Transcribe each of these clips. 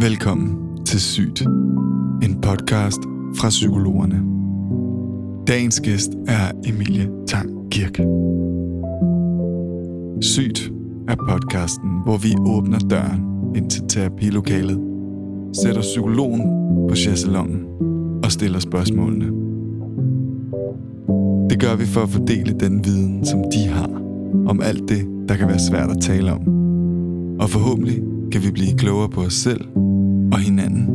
Velkommen til Sygt, en podcast fra psykologerne. Dagens gæst er Emilie Tang Kirk. Sygt er podcasten, hvor vi åbner døren ind til terapilokalet, sætter psykologen på chaiselongen og stiller spørgsmålene. Det gør vi for at fordele den viden, som de har om alt det, der kan være svært at tale om. Og forhåbentlig kan vi blive klogere på os selv og hinanden,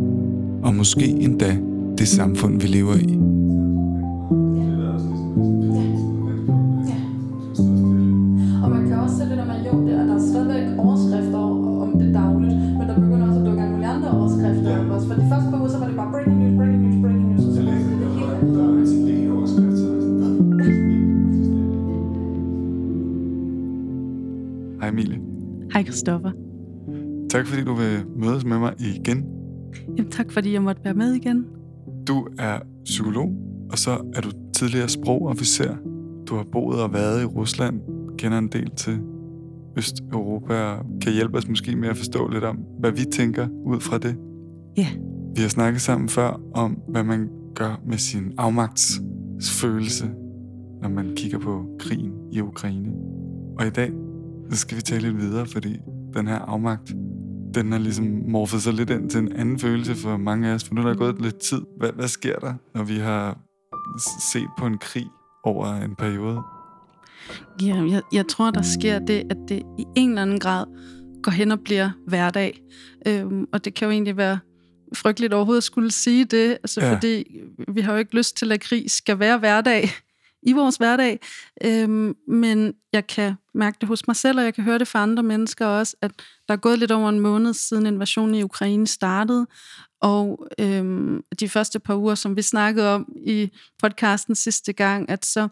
og måske endda det samfund, vi lever i. Og man kan også se det, når man jo, det, at der er stadigvæk overskrifter om det dagligt, men der begynder også at dukke alle mulige andre overskrifter op også. For de første par uger, så var det bare breaking news, breaking news, breaking news, og så var det det hele. Hej Emilie. Hej Christoffer. Tak fordi du vil mødes med mig igen. Jamen, tak fordi jeg måtte være med igen. Du er psykolog, og så er du tidligere sprogofficer. Du har boet og været i Rusland, kender en del til Østeuropa og kan hjælpe os måske med at forstå lidt om, hvad vi tænker ud fra det. Ja, Vi har snakket sammen før om, hvad man gør med sin afmagtsfølelse, når man kigger på krigen i Ukraine. Og i dag, så skal vi tale lidt videre, fordi den her afmagt, den har ligesom morfet sig lidt ind til en anden følelse for mange af os, for nu er der gået lidt tid. Hvad, hvad sker der, når vi har set på en krig over en periode? ja jeg, jeg tror, der sker det, at det i en eller anden grad går hen og bliver hverdag. Øhm, og det kan jo egentlig være frygteligt overhovedet at skulle sige det, altså, ja. fordi vi har jo ikke lyst til, at krig skal være hverdag i vores hverdag. Øhm, men jeg kan mærke det hos mig selv, og jeg kan høre det fra andre mennesker også, at der er gået lidt over en måned siden invasionen i Ukraine startede, og øhm, de første par uger, som vi snakkede om i podcasten sidste gang, at så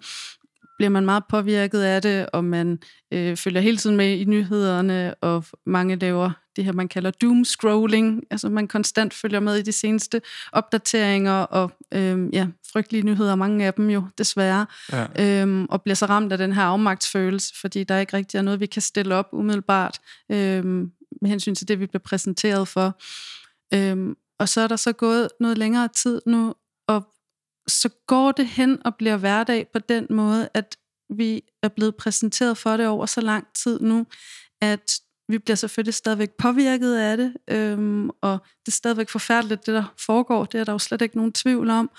bliver man meget påvirket af det, og man øh, følger hele tiden med i nyhederne, og mange laver det her, man kalder doom scrolling, altså man konstant følger med i de seneste opdateringer, og øh, ja, frygtelige nyheder, mange af dem jo desværre, Ja. øhm, og bliver så ramt af den her afmagtsfølelse, fordi der ikke rigtig er noget, vi kan stille op umiddelbart øhm, med hensyn til det, vi bliver præsenteret for. Øhm, og så er der så gået noget længere tid nu, og så går det hen og bliver hverdag på den måde, at vi er blevet præsenteret for det over så lang tid nu, at vi bliver selvfølgelig stadigvæk påvirket af det, øhm, og det er stadigvæk forfærdeligt, det der foregår, det er der jo slet ikke nogen tvivl om,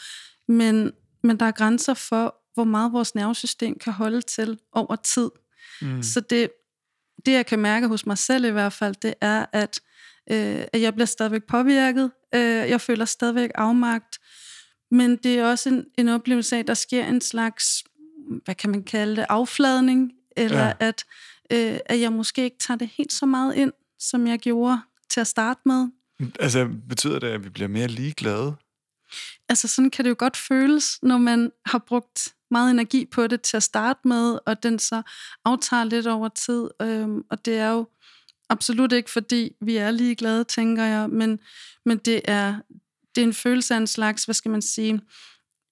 men, men der er grænser for, hvor meget vores nervesystem kan holde til over tid. Mm. Så det, det, jeg kan mærke hos mig selv i hvert fald, det er, at, øh, at jeg bliver stadigvæk påvirket. Øh, jeg føler stadigvæk afmagt. Men det er også en, en oplevelse af, at der sker en slags, hvad kan man kalde det, affladning. Eller Ja. at, øh, at jeg måske ikke tager det helt så meget ind, som jeg gjorde til at starte med. Altså, betyder det, at vi bliver mere ligeglade? altså sådan kan det jo godt føles, når man har brugt meget energi på det til at starte med, og den så aftager lidt over tid. Øhm, og det er jo absolut ikke, fordi vi er ligeglade, tænker jeg, men, men det, er, det er en følelse af en slags, hvad skal man sige,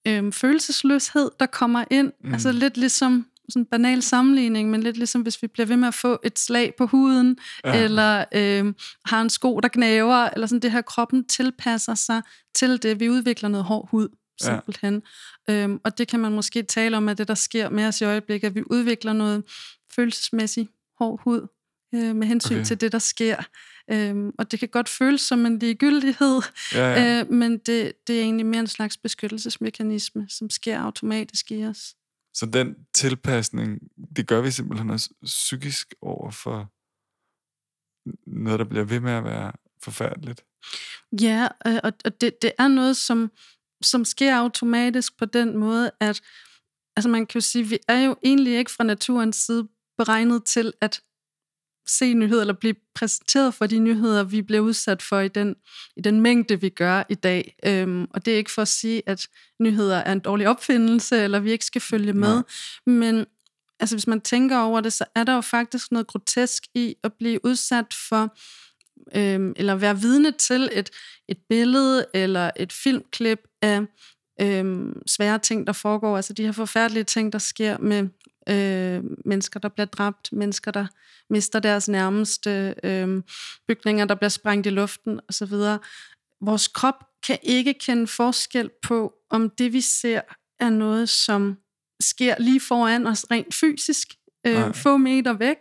øhm, følelsesløshed, der kommer ind. Mm. Mm. Altså lidt ligesom sådan en banal sammenligning, men lidt ligesom hvis vi bliver ved med at få et slag på huden, Ja. eller øh, har en sko, der knæver, eller sådan det her, kroppen tilpasser sig til det. Vi udvikler noget hård hud, simpelthen. Ja. Øhm, og det kan man måske tale om, at det, der sker med os i øjeblikket, at vi udvikler noget følelsesmæssigt hård hud øh, med hensyn Okay. til det, der sker. Øhm, og det kan godt føles som en ligegyldighed, ja. ja. øh, men det, det er egentlig mere en slags beskyttelsesmekanisme, som sker automatisk i os. Så den tilpasning, det gør vi simpelthen også psykisk over for noget, der bliver ved med at være forfærdeligt. Ja, øh, og, og det, det er noget, som, som sker automatisk på den måde, at altså man kan jo sige, vi er jo egentlig ikke fra naturens side beregnet til at se nyheder eller blive præsenteret for de nyheder, vi bliver udsat for i den, i den mængde, vi gør i dag. Øhm, og det er ikke for at sige, at nyheder er en dårlig opfindelse, eller vi ikke skal følge med. Nej. Men altså, hvis man tænker over det, så er der jo faktisk noget grotesk i at blive udsat for øhm, eller være vidne til et, et billede eller et filmklip af øhm, svære ting, der foregår, altså de her forfærdelige ting, der sker med øh, mennesker, der bliver dræbt, mennesker, der mister deres nærmeste, øh, bygninger, der bliver sprængt i luften osv. Vores krop kan ikke kende forskel på, om det vi ser er noget, som sker lige foran os rent fysisk, øh, få meter væk,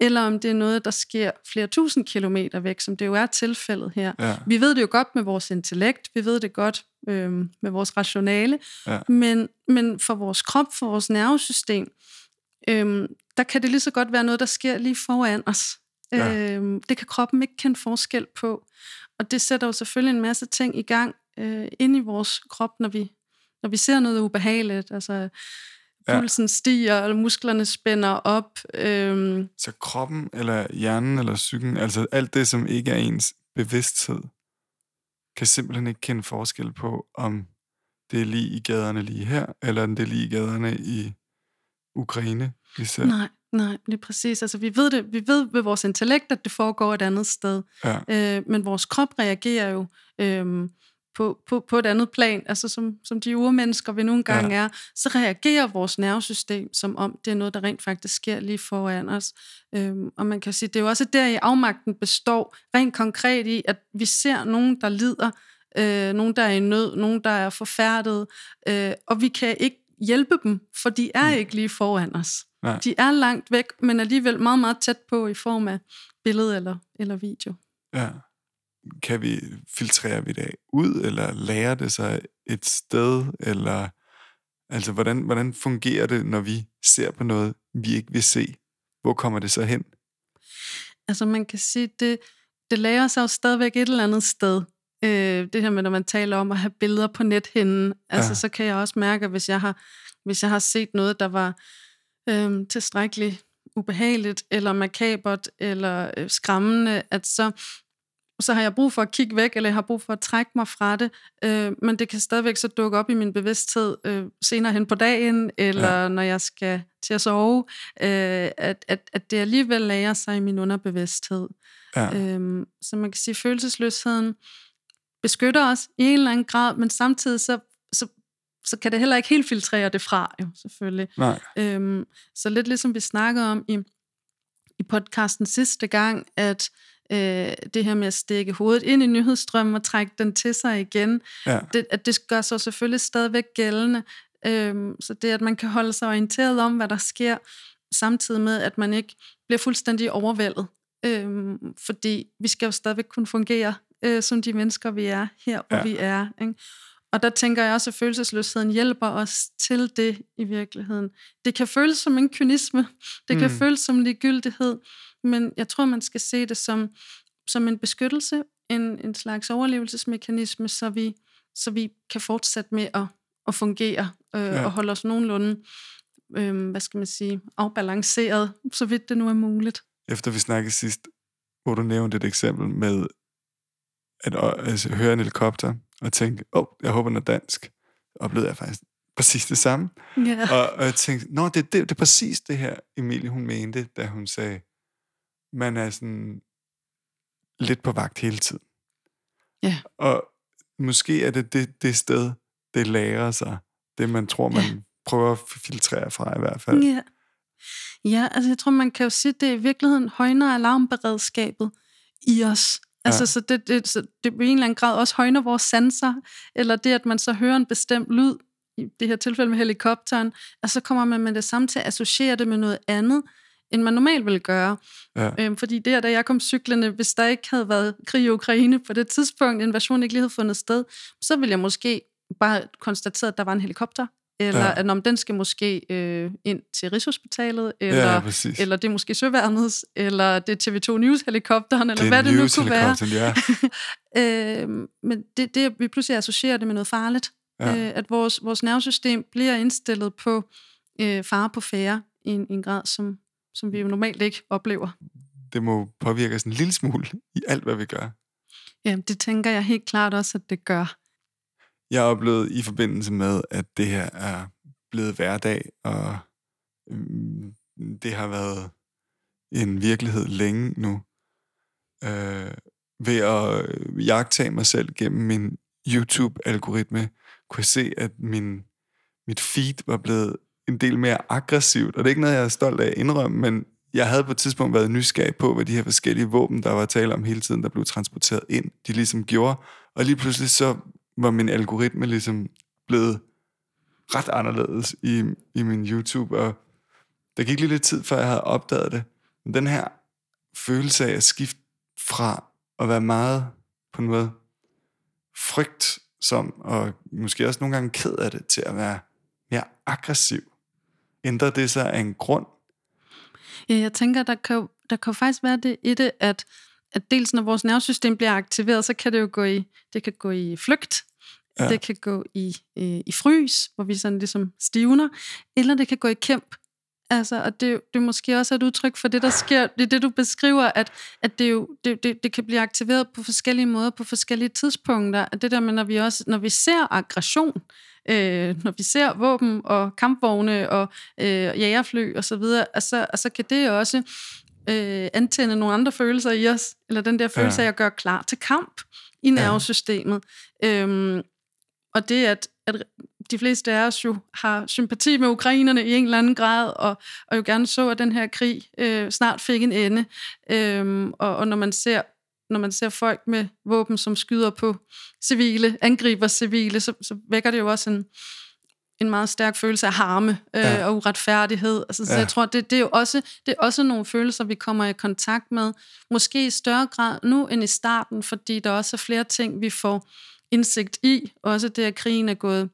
eller om det er noget, der sker flere tusind kilometer væk, som det jo er tilfældet her. Ja. Vi ved det jo godt med vores intellekt, vi ved det godt øh, med vores rationale, Ja. men, men for vores krop, for vores nervesystem, øh, der kan det lige så godt være noget, der sker lige foran os. Ja. Øh, det kan kroppen ikke kende forskel på. Og det sætter jo selvfølgelig en masse ting i gang øh, ind i vores krop, når vi, når vi ser noget ubehageligt. Altså, Ja. pulsen stiger, og musklerne spænder op. Øh, Så kroppen, eller hjernen, eller psyken, altså alt det, som ikke er ens bevidsthed, kan simpelthen ikke kende forskel på, om det er lige i gaderne lige her, eller om det er lige i gaderne i Ukraine, vi ser. Nej, nej, det er præcis. Altså, vi ved det, vi ved ved vores intellekt, at det foregår et andet sted. Ja. Øh, men vores krop reagerer jo øh, på, på, på et andet plan, altså som, som de urmennesker vi nogle gange ja. er, så reagerer vores nervesystem, som om det er noget, der rent faktisk sker lige foran os. Øh, og man kan sige, det er jo også der, i afmagten består rent konkret i, at vi ser nogen, der lider, øh, nogen, der er i nød, nogen, der er forfærdet, øh, og vi kan ikke hjælpe dem, for de er ikke lige foran os. Nej. De er langt væk, men alligevel meget, meget tæt på i form af billede eller, eller video. Ja. Kan vi filtrere vi det ud, eller lære det sig et sted, eller altså hvordan, hvordan fungerer det, når vi ser på noget, vi ikke vil se? Hvor kommer det så hen? Altså man kan sige, det, det lærer sig jo stadigvæk et eller andet sted. Øh, det her med, når man taler om at have billeder på nethinden, altså Ja. så kan jeg også mærke, at hvis jeg har, hvis jeg har set noget, der var øh, tilstrækkeligt ubehageligt, eller makabert, eller øh, skræmmende, at så, så har jeg brug for at kigge væk, eller jeg har brug for at trække mig fra det, øh, men det kan stadigvæk så dukke op i min bevidsthed øh, senere hen på dagen, eller ja. når jeg skal til at sove, øh, at, at, at det alligevel lærer sig i min underbevidsthed. Ja. Øhm, så man kan sige, at følelsesløsheden beskytter os i en eller anden grad, men samtidig så, så, så kan det heller ikke helt filtrere det fra, jo, selvfølgelig. Nej. Øhm, så lidt ligesom vi snakkede om i, i podcasten sidste gang, at øh, det her med at stikke hovedet ind i nyhedsstrømmen og trække den til sig igen, Ja. det, at det gør sig selvfølgelig stadigvæk gældende. Øhm, så det, at man kan holde sig orienteret om, hvad der sker, samtidig med, at man ikke bliver fuldstændig overvældet. Øhm, fordi vi skal jo stadigvæk kunne fungere øh, som de mennesker, vi er her, hvor ja. vi er. Ikke? Og der tænker jeg også, at følelsesløsheden hjælper os til det i virkeligheden. Det kan føles som en kynisme, det kan Mm. føles som ligegyldighed, men jeg tror, man skal se det som, som en beskyttelse, en, en slags overlevelsesmekanisme, så vi, så vi kan fortsætte med at, at fungere øh, Ja. og holde os nogenlunde, øh, hvad skal man sige, afbalanceret, så vidt det nu er muligt. Efter vi snakkede sidst, hvor du nævnte et eksempel med at øh, altså, høre en helikopter og tænke, åh, oh, jeg håber, den er dansk, oplevede jeg faktisk præcis det samme. Ja. Og, og jeg tænkte, nå, det, det, det er præcis det her, Emilie, hun mente, da hun sagde, man er sådan lidt på vagt hele tiden. Ja. Og måske er det det, det sted, det lærer sig, det man tror, man Ja. prøver at filtrere fra i hvert fald. Ja. ja, altså jeg tror, man kan jo sige, det i virkeligheden højner alarmberedskabet i os. Altså, Ja. så det, det, så det på en eller anden grad også højner vores sanser, eller det, at man så hører en bestemt lyd, i det her tilfælde med helikopteren, og så kommer man med det samme til at associere det med noget andet, end man normalt ville gøre. Ja. Øhm, fordi der, da jeg kom cyklende, hvis der ikke havde været krig i Ukraine på det tidspunkt, invasionen ikke lige havde fundet sted, så ville jeg måske bare konstatere, at der var en helikopter, eller Ja. at om den skal måske øh, ind til Rigshospitalet, eller, ja, præcis. eller det er måske Søværnets, eller det er TV2 News-helikopteren, eller det hvad det nu kunne være. Ja. Øh, men det, det, vi pludselig associerer det med noget farligt. Ja. Øh, at vores, vores nervesystem bliver indstillet på øh, fare på færre i en, i en grad, som, som vi jo normalt ikke oplever. Det må påvirke os en lille smule i alt, hvad vi gør. Ja, det tænker jeg helt klart også, at det gør. Jeg oplevede i forbindelse med, at det her er blevet hverdag, og mm, det har været en virkelighed længe nu, øh, ved at øh, jagtage mig selv gennem min YouTube-algoritme, kunne jeg se, at min, mit feed var blevet en del mere aggressivt, og det er ikke noget, jeg er stolt af at indrømme, men jeg havde på et tidspunkt været nysgerrig på, hvad de her forskellige våben, der var tale om hele tiden, der blev transporteret ind, de ligesom gjorde. Og lige pludselig så var min algoritme ligesom blevet ret anderledes i, i min YouTube, og der gik lige lidt tid, før jeg havde opdaget det. Men den her følelse af at skifte fra at være meget på en måde frygt som, og måske også nogle gange ked af det, til at være mere aggressiv. Ændrer det sig af en grund? Ja, jeg tænker, der kan, der kan faktisk være det i det, at, at dels når vores nervesystem bliver aktiveret, så kan det jo gå i, det kan gå i flygt, ja. det kan gå i, i, i frys, hvor vi sådan ligesom stivner, eller det kan gå i kæmp, Altså, og det, det er måske også et udtryk for det, der sker. Det er det, du beskriver, at, at det, jo, det, det, det kan blive aktiveret på forskellige måder, på forskellige tidspunkter. At det der med, når vi, også, når vi ser aggression, øh, når vi ser våben og kampvogne og øh, jægerfly osv., så, og så kan det også øh, antænde nogle andre følelser i os, eller den der følelse ja. af at gøre klar til kamp i nervesystemet. Ja. Øhm, og det, at, at de fleste af os jo har sympati med ukrainerne i en eller anden grad, og, og jo gerne så, at den her krig øh, snart fik en ende. Øhm, og, og når man ser når man ser folk med våben, som skyder på civile, angriber civile, så, så vækker det jo også en, en meget stærk følelse af harme øh, ja. og uretfærdighed. Altså, ja. Så jeg tror, det, det, er jo også, det er også nogle følelser, vi kommer i kontakt med, måske i større grad nu end i starten, fordi der også er flere ting, vi får indsigt i. Også det, at krigen er gået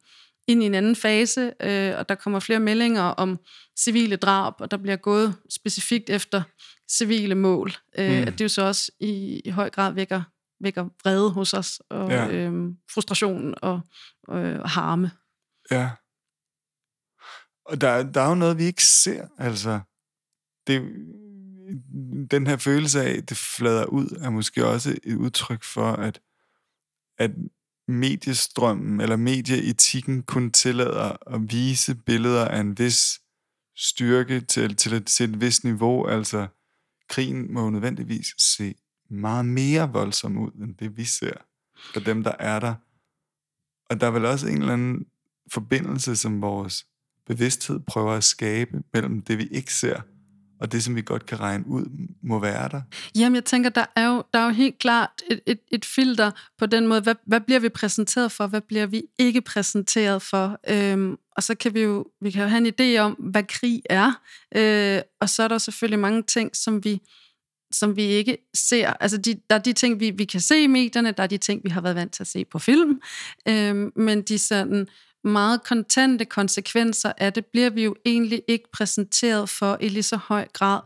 ind i en anden fase, øh, og der kommer flere meldinger om civile drab, og der bliver gået specifikt efter civile mål. Øh, mm. At det jo så også i, i høj grad vækker, vækker vrede hos os, og ja. øh, frustration og øh, harme. Ja. Og der, der er jo noget, vi ikke ser. Altså, det, den her følelse af, at det flader ud, er måske også et udtryk for, at, at mediestrømmen eller medieetikken kun tillader at vise billeder af en vis styrke til, til, et, til et vis niveau. Altså, krigen må nødvendigvis se meget mere voldsom ud, end det vi ser for dem, der er der. Og der er vel også en eller anden forbindelse, som vores bevidsthed prøver at skabe mellem det, vi ikke ser, og det, som vi godt kan regne ud, må være der? Jamen, jeg tænker, der er jo, der er jo helt klart et, et, et filter på den måde, hvad, hvad bliver vi præsenteret for, hvad bliver vi ikke præsenteret for? Øhm, og så kan vi jo, vi kan jo have en idé om, hvad krig er, øh, og så er der selvfølgelig mange ting, som vi som vi ikke ser. Altså, de, der er de ting, vi, vi kan se i medierne, der er de ting, vi har været vant til at se på film, øhm, men de sådan meget kontante konsekvenser af det, bliver vi jo egentlig ikke præsenteret for i lige så høj grad.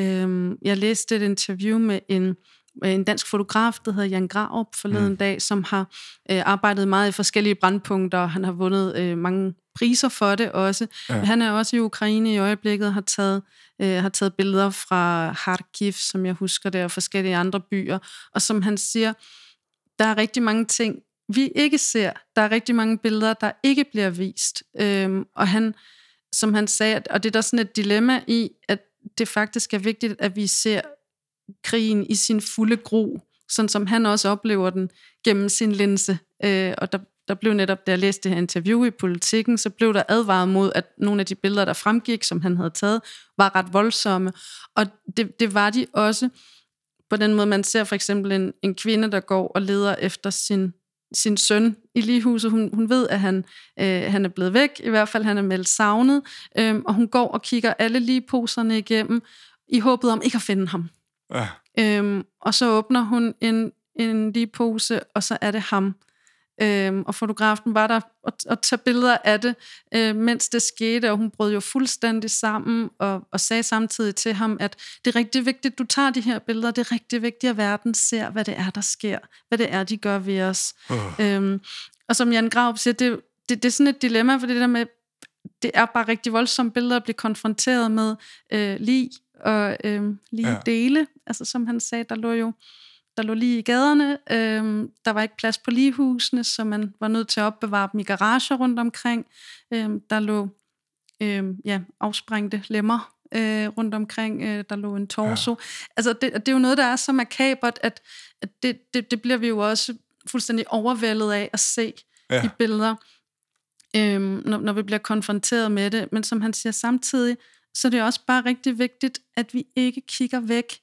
Øhm, jeg læste et interview med en, en dansk fotograf, der hedder Jan Graup forleden mm. dag, som har øh, arbejdet meget i forskellige brandpunkter. Han har vundet øh, mange priser for det også. Ja. Han er også i Ukraine i øjeblikket og har taget, øh, har taget billeder fra Kharkiv, som jeg husker det, og forskellige andre byer. Og som han siger, der er rigtig mange ting, vi ikke ser. Der er rigtig mange billeder, der ikke bliver vist. Øhm, og han, som han sagde, og det er der sådan et dilemma i, at det faktisk er vigtigt, at vi ser krigen i sin fulde gro, sådan som han også oplever den gennem sin linse. Øh, og der, der blev netop, da jeg læste det her interview i politikken, så blev der advaret mod, at nogle af de billeder, der fremgik, som han havde taget, var ret voldsomme. Og det, det var de også på den måde, man ser for eksempel en, en kvinde, der går og leder efter sin sin søn i ligehuset. Hun, hun ved, at han, øh, han er blevet væk, i hvert fald han er meldt savnet, øh, og hun går og kigger alle ligeposerne igennem, i håbet om ikke at finde ham. Ja. Øh, og så åbner hun en, en ligepose, og så er det ham. Øhm, og fotografen var der og, og tage billeder af det, øh, mens det skete, og hun brød jo fuldstændig sammen og, og sagde samtidig til ham, at det er rigtig vigtigt, du tager de her billeder, det er rigtig vigtigt, at verden ser, hvad det er, der sker, hvad det er, de gør ved os. Uh. Øhm, og som Jan Graup siger, det, det, det er sådan et dilemma, for det der med, det er bare rigtig voldsomme billeder at blive konfronteret med øh, lige og øh, lige ja. dele. Altså som han sagde, der lå jo der lå lige i gaderne. Øhm, der var ikke plads på ligehusene, så man var nødt til at opbevare dem i garager rundt omkring. Øhm, der lå øhm, ja, afsprængte lemmer øh, rundt omkring. Øh, der lå en torso. Ja. Altså, det, det er jo noget, der er så makabert, at, at det, det, det bliver vi jo også fuldstændig overvældet af at se ja. i billeder. øhm, når, når vi bliver konfronteret med det. Men som han siger samtidig, så er det også bare rigtig vigtigt, at vi ikke kigger væk,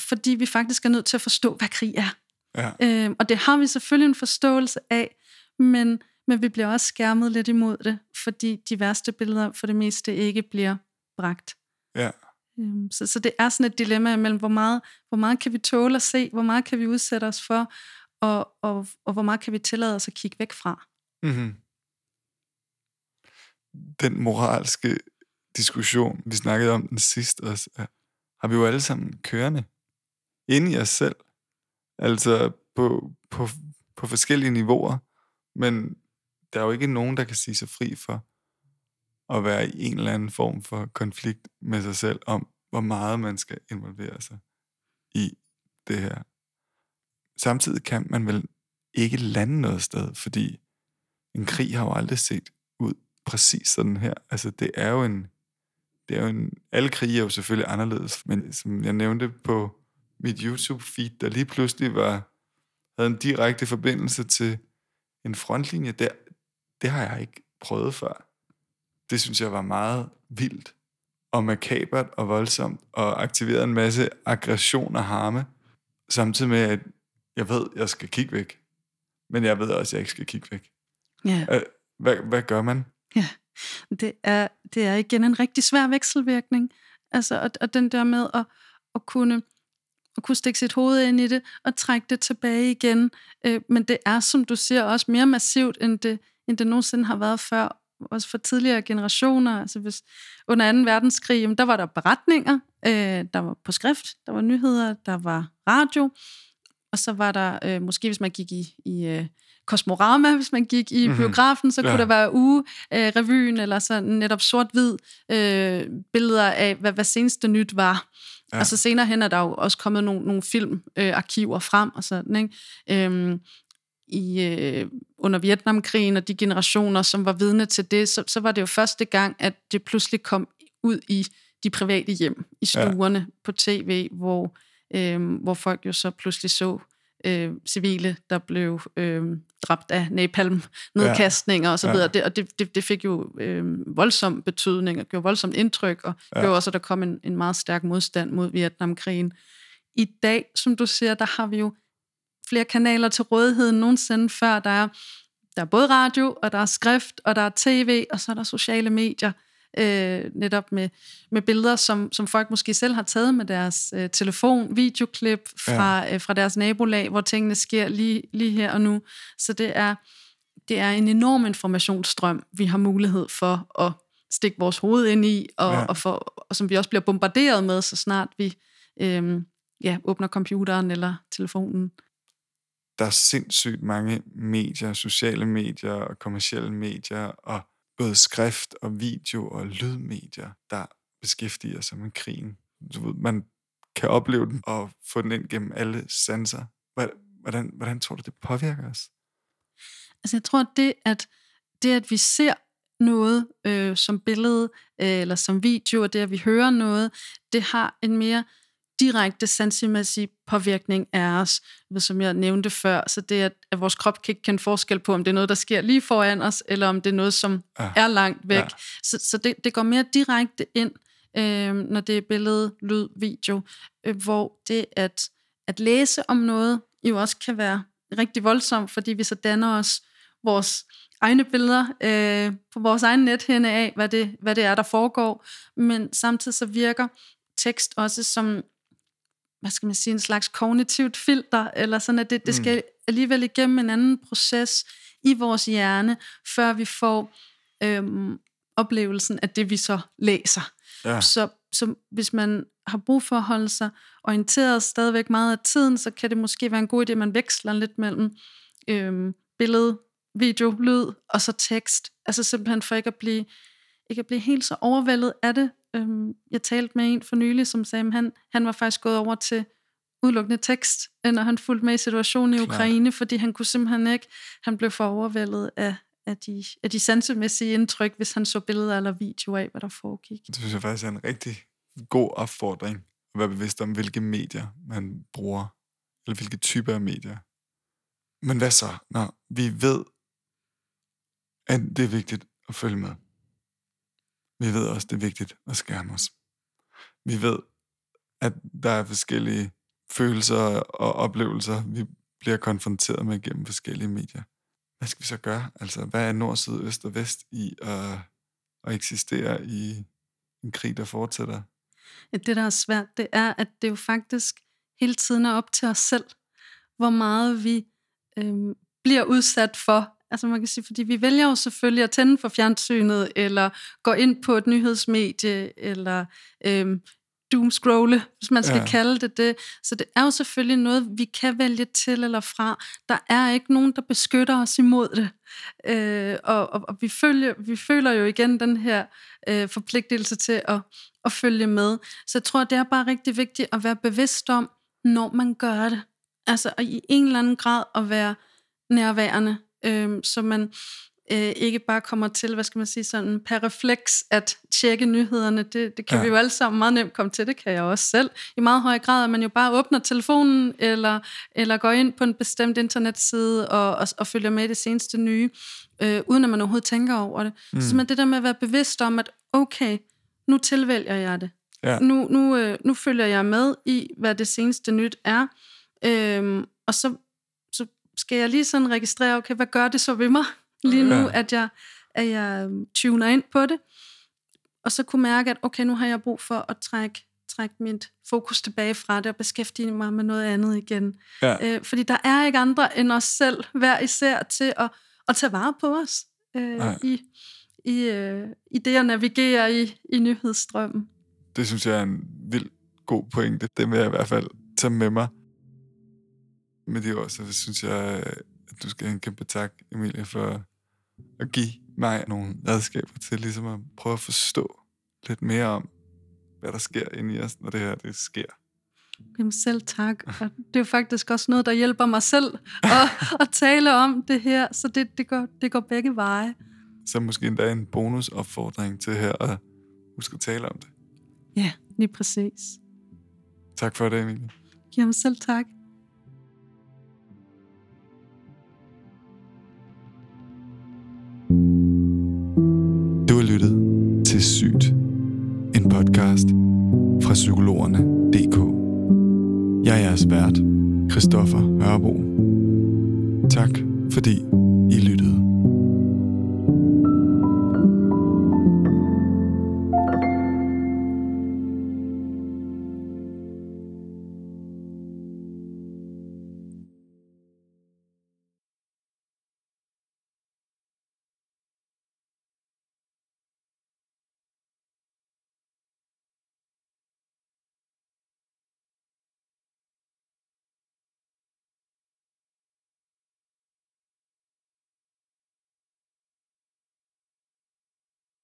fordi vi faktisk er nødt til at forstå, hvad krig er. Ja. Øhm, og det har vi selvfølgelig en forståelse af, men, men vi bliver også skærmet lidt imod det, fordi de værste billeder for det meste ikke bliver bragt. Ja. Øhm, så, så det er sådan et dilemma mellem, hvor meget, hvor meget kan vi tåle at se, hvor meget kan vi udsætte os for, og, og, og hvor meget kan vi tillade os at kigge væk fra. Mm-hmm. Den moralske diskussion, vi snakkede om den sidste også, har vi jo alle sammen kørende inde i os selv. Altså på, på, på forskellige niveauer. Men der er jo ikke nogen, der kan sige sig fri for at være i en eller anden form for konflikt med sig selv om, hvor meget man skal involvere sig i det her. Samtidig kan man vel ikke lande noget sted, fordi en krig har jo aldrig set ud præcis sådan her. Altså det er jo en, det er jo en, alle krige er jo selvfølgelig anderledes, men som jeg nævnte på mit YouTube-feed, der lige pludselig var, havde en direkte forbindelse til en frontlinje, der, det har jeg ikke prøvet før. Det synes jeg var meget vildt og makabert og voldsomt, og aktiverede en masse aggression og harme, samtidig med, at jeg ved, at jeg skal kigge væk. Men jeg ved også, at jeg ikke skal kigge væk. Ja. Øh, Hvad, hvad gør man? Ja, det er, det er igen en rigtig svær vekselvirkning. Altså, og, og den der med at, at kunne at kunne stikke sit hoved ind i det og trække det tilbage igen. Øh, men det er, som du siger, også mere massivt, end det, end det nogensinde har været før. Også for tidligere generationer. Altså hvis, under 2. verdenskrig, jamen, der var der beretninger, øh, der var på skrift, der var nyheder, der var radio, og så var der, øh, måske hvis man gik i, i øh, Kosmorama, hvis man gik i Mhm. biografen, så Ja. kunne der være uge øh, eller sådan netop sort-hvid øh, billeder af, hvad, hvad seneste nyt var. Ja. Og så senere hen er der jo også kommet nogle, nogle filmarkiver øh, arkiver frem og sådan, ikke? Øhm, i, øh, under Vietnamkrigen og de generationer, som var vidne til det, så, så var det jo første gang, at det pludselig kom ud i de private hjem, i stuerne ja. på tv, hvor, øh, hvor folk jo så pludselig så øh, civile, der blev øh, dræbt af napalm-nedkastninger og så Ja. videre. Det, og det, det, det fik jo øh, voldsom betydning og gjorde voldsomt indtryk, og Ja. ja. gjorde også, at der kom en, en meget stærk modstand mod Vietnamkrigen. I dag, som du siger, der har vi jo flere kanaler til rådighed end nogensinde før. Der er, der er både radio, og der er skrift, og der er tv, og så er der sociale medier, øh, netop med, med billeder, som, som folk måske selv har taget med deres øh, telefon, videoklip fra, ja. øh, fra deres nabolag, hvor tingene sker lige, lige her og nu. Så det er, det er en enorm informationsstrøm, vi har mulighed for at stikke vores hoved ind i, og, Ja. og, for, og som vi også bliver bombarderet med, så snart vi øh, ja, åbner computeren eller telefonen. Der er sindssygt mange medier, sociale medier og kommercielle medier, og både skrift og video og lydmedier, der beskæftiger sig med krigen. Du ved, man kan opleve den og få den ind gennem alle sanser. Hvordan, hvordan tror du, det påvirker os? Altså jeg tror, det, at, det, at vi ser noget øh, som billede øh, eller som video, og det, at vi hører noget, det har en mere direkte sansemæssig påvirkning af os, som jeg nævnte før. Så det, at, at vores krop kan ikke kende forskel på, om det er noget, der sker lige foran os, eller om det er noget, som Ja. er langt væk. Ja. Så, så det, det går mere direkte ind, øh, når det er billede, lyd, video, øh, hvor det at, at læse om noget jo også kan være rigtig voldsomt, fordi vi så danner os vores egne billeder øh, på vores egen nethænde af, hvad det, hvad det er, der foregår. Men samtidig så virker tekst også som, hvad skal man sige, en slags kognitivt filter, eller sådan, at det, det skal alligevel igennem en anden proces i vores hjerne, før vi får øhm, oplevelsen af det, vi så læser. Ja. Så, så hvis man har brug for at holde sig orienteret stadigvæk meget af tiden, så kan det måske være en god idé, at man veksler lidt mellem øhm, billede, video, lyd og så tekst. Altså simpelthen for ikke at blive, ikke at blive helt så overvældet af det. Øhm, jeg talte med en for nylig, som sagde, at han, han var faktisk gået over til udelukkende tekst, øh, når han fulgte med i situationen i Klart. Ukraine, fordi han kunne simpelthen ikke, han blev for overvældet af, af, de, af de sansemæssige indtryk, hvis han så billeder eller video af, hvad der foregik. Det synes jeg faktisk er en rigtig god opfordring at være bevidst om, hvilke medier man bruger, eller hvilke typer af medier. Men hvad så, når vi ved, at det er vigtigt at følge med. Vi ved også, det er vigtigt at skærme os. Vi ved, at der er forskellige følelser og oplevelser, vi bliver konfronteret med gennem forskellige medier. Hvad skal vi så gøre? Altså, hvad er nord, syd, øst og vest i at, at eksistere i en krig, der fortsætter? Ja, det, der er svært, det er, at det jo faktisk hele tiden er op til os selv, hvor meget vi øhm, bliver udsat for. Altså man kan sige, fordi vi vælger jo selvfølgelig at tænde for fjernsynet, eller gå ind på et nyhedsmedie, eller øhm, doomscrolle, hvis man skal ja. kalde det det. Så det er jo selvfølgelig noget, vi kan vælge til eller fra. Der er ikke nogen, der beskytter os imod det. Øh, og og, og vi, følger, vi føler jo igen den her øh, forpligtelse til at, at følge med. Så jeg tror, det er bare rigtig vigtigt at være bevidst om, når man gør det. Altså at i en eller anden grad at være nærværende, øh, så man øh, ikke bare kommer til, hvad skal man sige, sådan per refleks at tjekke nyhederne. Det, det kan ja. vi jo alle sammen meget nemt komme til, det kan jeg også selv. I meget høj grad, at man jo bare åbner telefonen, eller, eller går ind på en bestemt internetside og, og, og følger med det seneste nye, øh, uden at man overhovedet tænker over det. Mm. Så man det der med at være bevidst om, at okay, nu tilvælger jeg det. Ja. Nu, nu, øh, nu følger jeg med i, hvad det seneste nyt er. Øhm, og så skal jeg lige sådan registrere, okay, hvad gør det så ved mig? lige nu, ja. at, jeg, at jeg tuner ind på det, og så kunne mærke, at okay, nu har jeg brug for at trække, trække mit fokus tilbage fra det og beskæftige mig med noget andet igen. Ja. Øh, fordi der er ikke andre end os selv, hver især, til at, at tage vare på os øh, i, i, øh, i det at navigere i, i nyhedsstrømmen. Det synes jeg er en vild god pointe. Det vil jeg i hvert fald tage med mig. Med det også, så synes jeg, at du skal have en kæmpe tak, Emilie, for at give mig nogle redskaber til ligesom at prøve at forstå lidt mere om, hvad der sker inde i os, når det her det sker. Jamen selv tak. Og det er jo faktisk også noget, der hjælper mig selv at, at tale om det her, så det, det, går, det går begge veje. Så måske endda en bonusopfordring til her at huske at tale om det. Ja, lige præcis. Tak for det, Emilie. Jamen selv tak. En podcast fra psykologerne.dk. Jeg er jeres vært, Christoffer Hørbo. Tak fordi